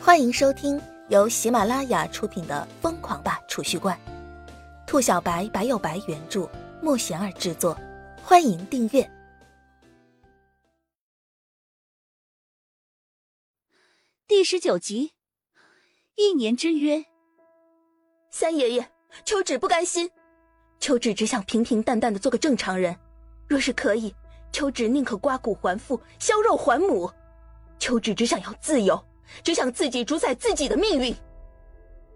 欢迎收听由喜马拉雅出品的《疯狂吧储蓄罐》，兔小白白有白原著，莫贤儿制作。欢迎订阅第十九集。一年之约，三爷爷，秋芷不甘心，秋芷只想平平淡淡的做个正常人。若是可以，秋芷宁可刮骨还父，削肉还母。秋芷只想要自由，只想自己主宰自己的命运。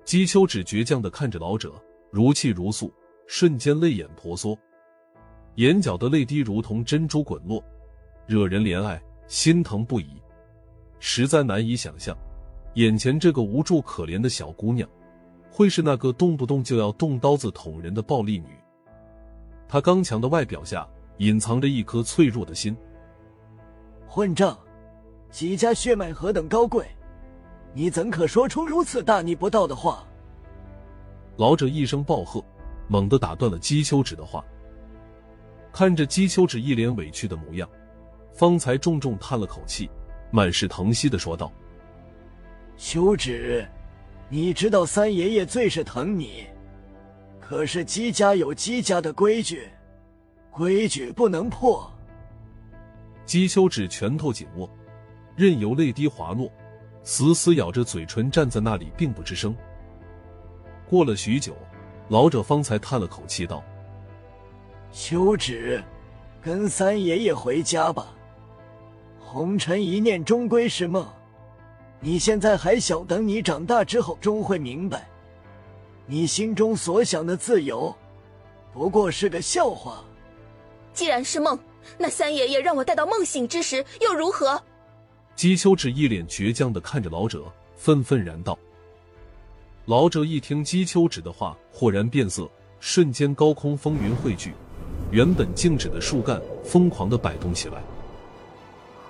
姬秋芷倔强的看着老者，如泣如诉，瞬间泪眼婆娑，眼角的泪滴如同珍珠滚落，惹人怜爱，心疼不已。实在难以想象，眼前这个无助可怜的小姑娘，会是那个动不动就要动刀子捅人的暴力女。她刚强的外表下，隐藏着一颗脆弱的心。混账！姬家血脉何等高贵，你怎可说出如此大逆不道的话？老者一声暴喝，猛地打断了姬秋芷的话。看着姬秋芷一脸委屈的模样，方才重重叹了口气，满是疼惜的说道：“秋芷，你知道三爷爷最是疼你，可是姬家有姬家的规矩，规矩不能破。”姬秋芷拳头紧握。任由泪滴滑落，死死咬着嘴唇，站在那里，并不吱声。过了许久，老者方才叹了口气，道：“休止，跟三爷爷回家吧。红尘一念，终归是梦。你现在还小，等你长大之后，终会明白，你心中所想的自由，不过是个笑话。既然是梦，那三爷爷让我带到梦醒之时，又如何？”姬秋芷一脸倔强的看着老者，愤愤然道：“老者一听姬秋芷的话，豁然变色，瞬间高空风云汇聚，原本静止的树干疯狂的摆动起来，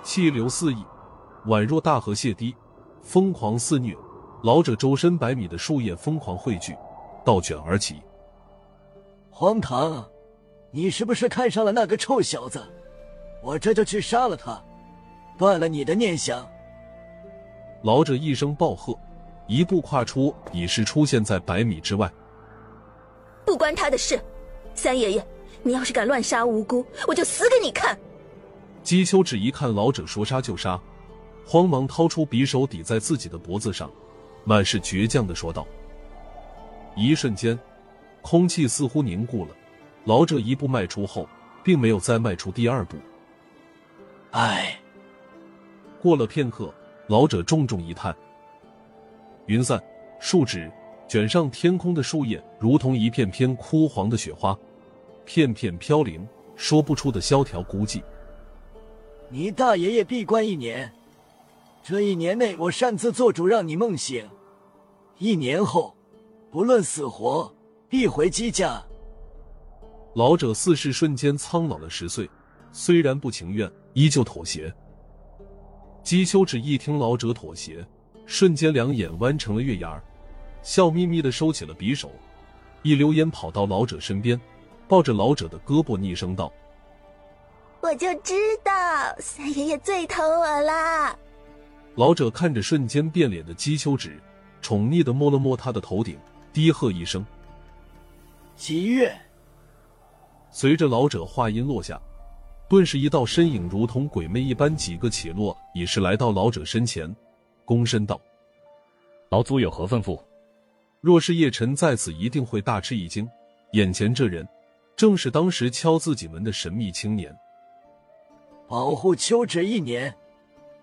气流四溢，宛若大河泻堤，疯狂肆虐。老者周身百米的树叶疯狂汇聚，倒卷而起。荒唐！你是不是看上了那个臭小子？我这就去杀了他！”断了你的念想！老者一声暴喝，一步跨出，已是出现在百米之外。不关他的事，三爷爷，你要是敢乱杀无辜，我就死给你看！姬秋芷一看老者说杀就杀，慌忙掏出匕首抵在自己的脖子上，满是倔强的说道。一瞬间，空气似乎凝固了。老者一步迈出后，并没有再迈出第二步。唉。过了片刻，老者重重一叹。云散，树枝卷上天空的树叶，如同一片片枯黄的雪花，片片飘零，说不出的萧条孤寂。你大爷爷闭关一年，这一年内我擅自做主让你梦醒，一年后，不论死活，必回姬家。老者似是瞬间苍老了十岁，虽然不情愿，依旧妥协。姬秋芷一听老者妥协，瞬间两眼弯成了月牙儿，笑眯眯的收起了匕首，一溜烟跑到老者身边，抱着老者的胳膊，厉声道：“我就知道三爷爷最疼我啦！”老者看着瞬间变脸的姬秋芷，宠溺的摸了摸他的头顶，低喝一声：“姬月。”随着老者话音落下。顿时，一道身影如同鬼魅一般，几个起落，已是来到老者身前，躬身道：“老祖有何吩咐？”若是叶晨在此，一定会大吃一惊。眼前这人，正是当时敲自己门的神秘青年。保护秋芷一年，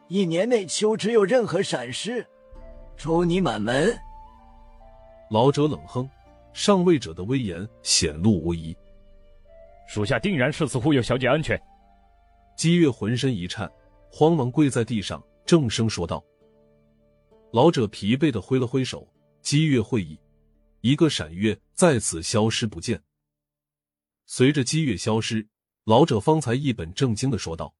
一年内秋芷有任何闪失，诛你满门。老者冷哼，上位者的威严显露无遗。属下定然誓死护佑小姐安全。姬月浑身一颤，慌忙跪在地上，正声说道：“老者疲惫的挥了挥手，姬月会意，一个闪月再次消失不见。随着姬月消失，老者方才一本正经的说道：‘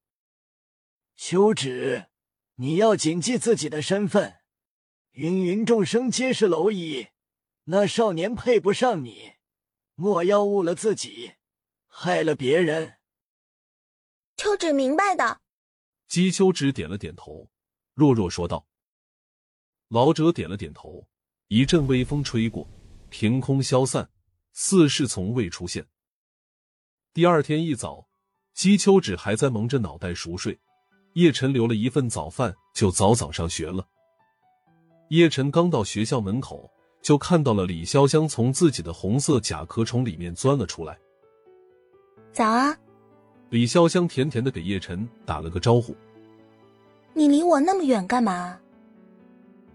秋芷，你要谨记自己的身份，芸芸众生皆是蝼蚁，那少年配不上你，莫要误了自己，害了别人。’”秋芷明白的，姬秋芷点了点头，弱弱说道：“老者点了点头。一阵微风吹过，凭空消散，似是从未出现。第二天一早，姬秋芷还在蒙着脑袋熟睡，叶晨留了一份早饭，就早早上学了。叶晨刚到学校门口，就看到了李潇湘从自己的红色甲壳虫里面钻了出来。早啊！李潇湘甜甜的给叶晨打了个招呼。你离我那么远干嘛？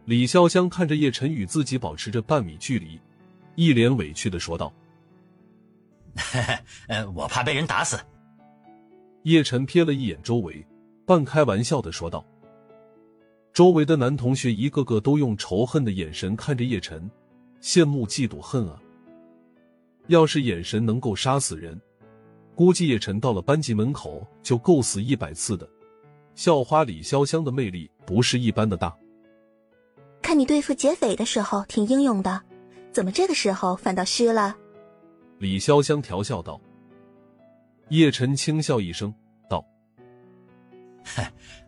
李潇湘看着叶晨与自己保持着半米距离，一脸委屈的说道：“ 呃，我怕被人打死。”叶晨瞥了一眼周围，半开玩笑的说道。周围的男同学一个个都用仇恨的眼神看着叶晨，羡慕、嫉妒、恨啊！要是眼神能够杀死人，估计叶晨到了班级门口就够死一百次的。校花李潇湘的魅力不是一般的大。看你对付劫匪的时候挺英勇的，怎么这个时候反倒虚了？李潇湘调笑道。叶晨轻笑一声。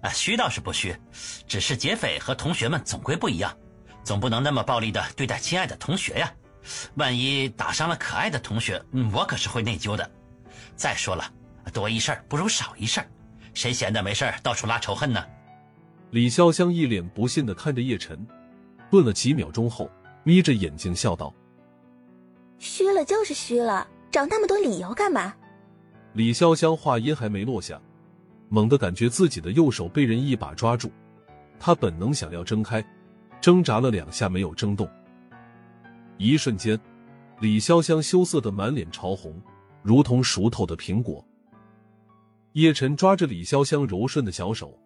啊，虚倒是不虚，只是劫匪和同学们总归不一样，总不能那么暴力的对待亲爱的同学呀。万一打伤了可爱的同学，嗯，我可是会内疚的。再说了，多一事不如少一事，谁闲的没事到处拉仇恨呢？李潇湘一脸不信的看着叶晨，顿了几秒钟后，眯着眼睛笑道：“虚了就是虚了，找那么多理由干嘛？”李潇湘话音还没落下。猛地感觉自己的右手被人一把抓住，她本能想要挣开，挣扎了两下没有挣动。一瞬间，李潇湘羞涩的满脸潮红，如同熟透的苹果。叶晨抓着李潇湘柔顺的小手，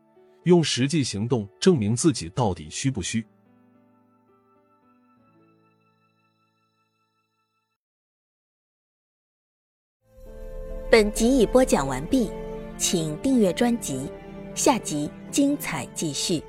用实际行动证明自己到底虚不虚。本集已播讲完毕。请订阅专辑，下集精彩继续。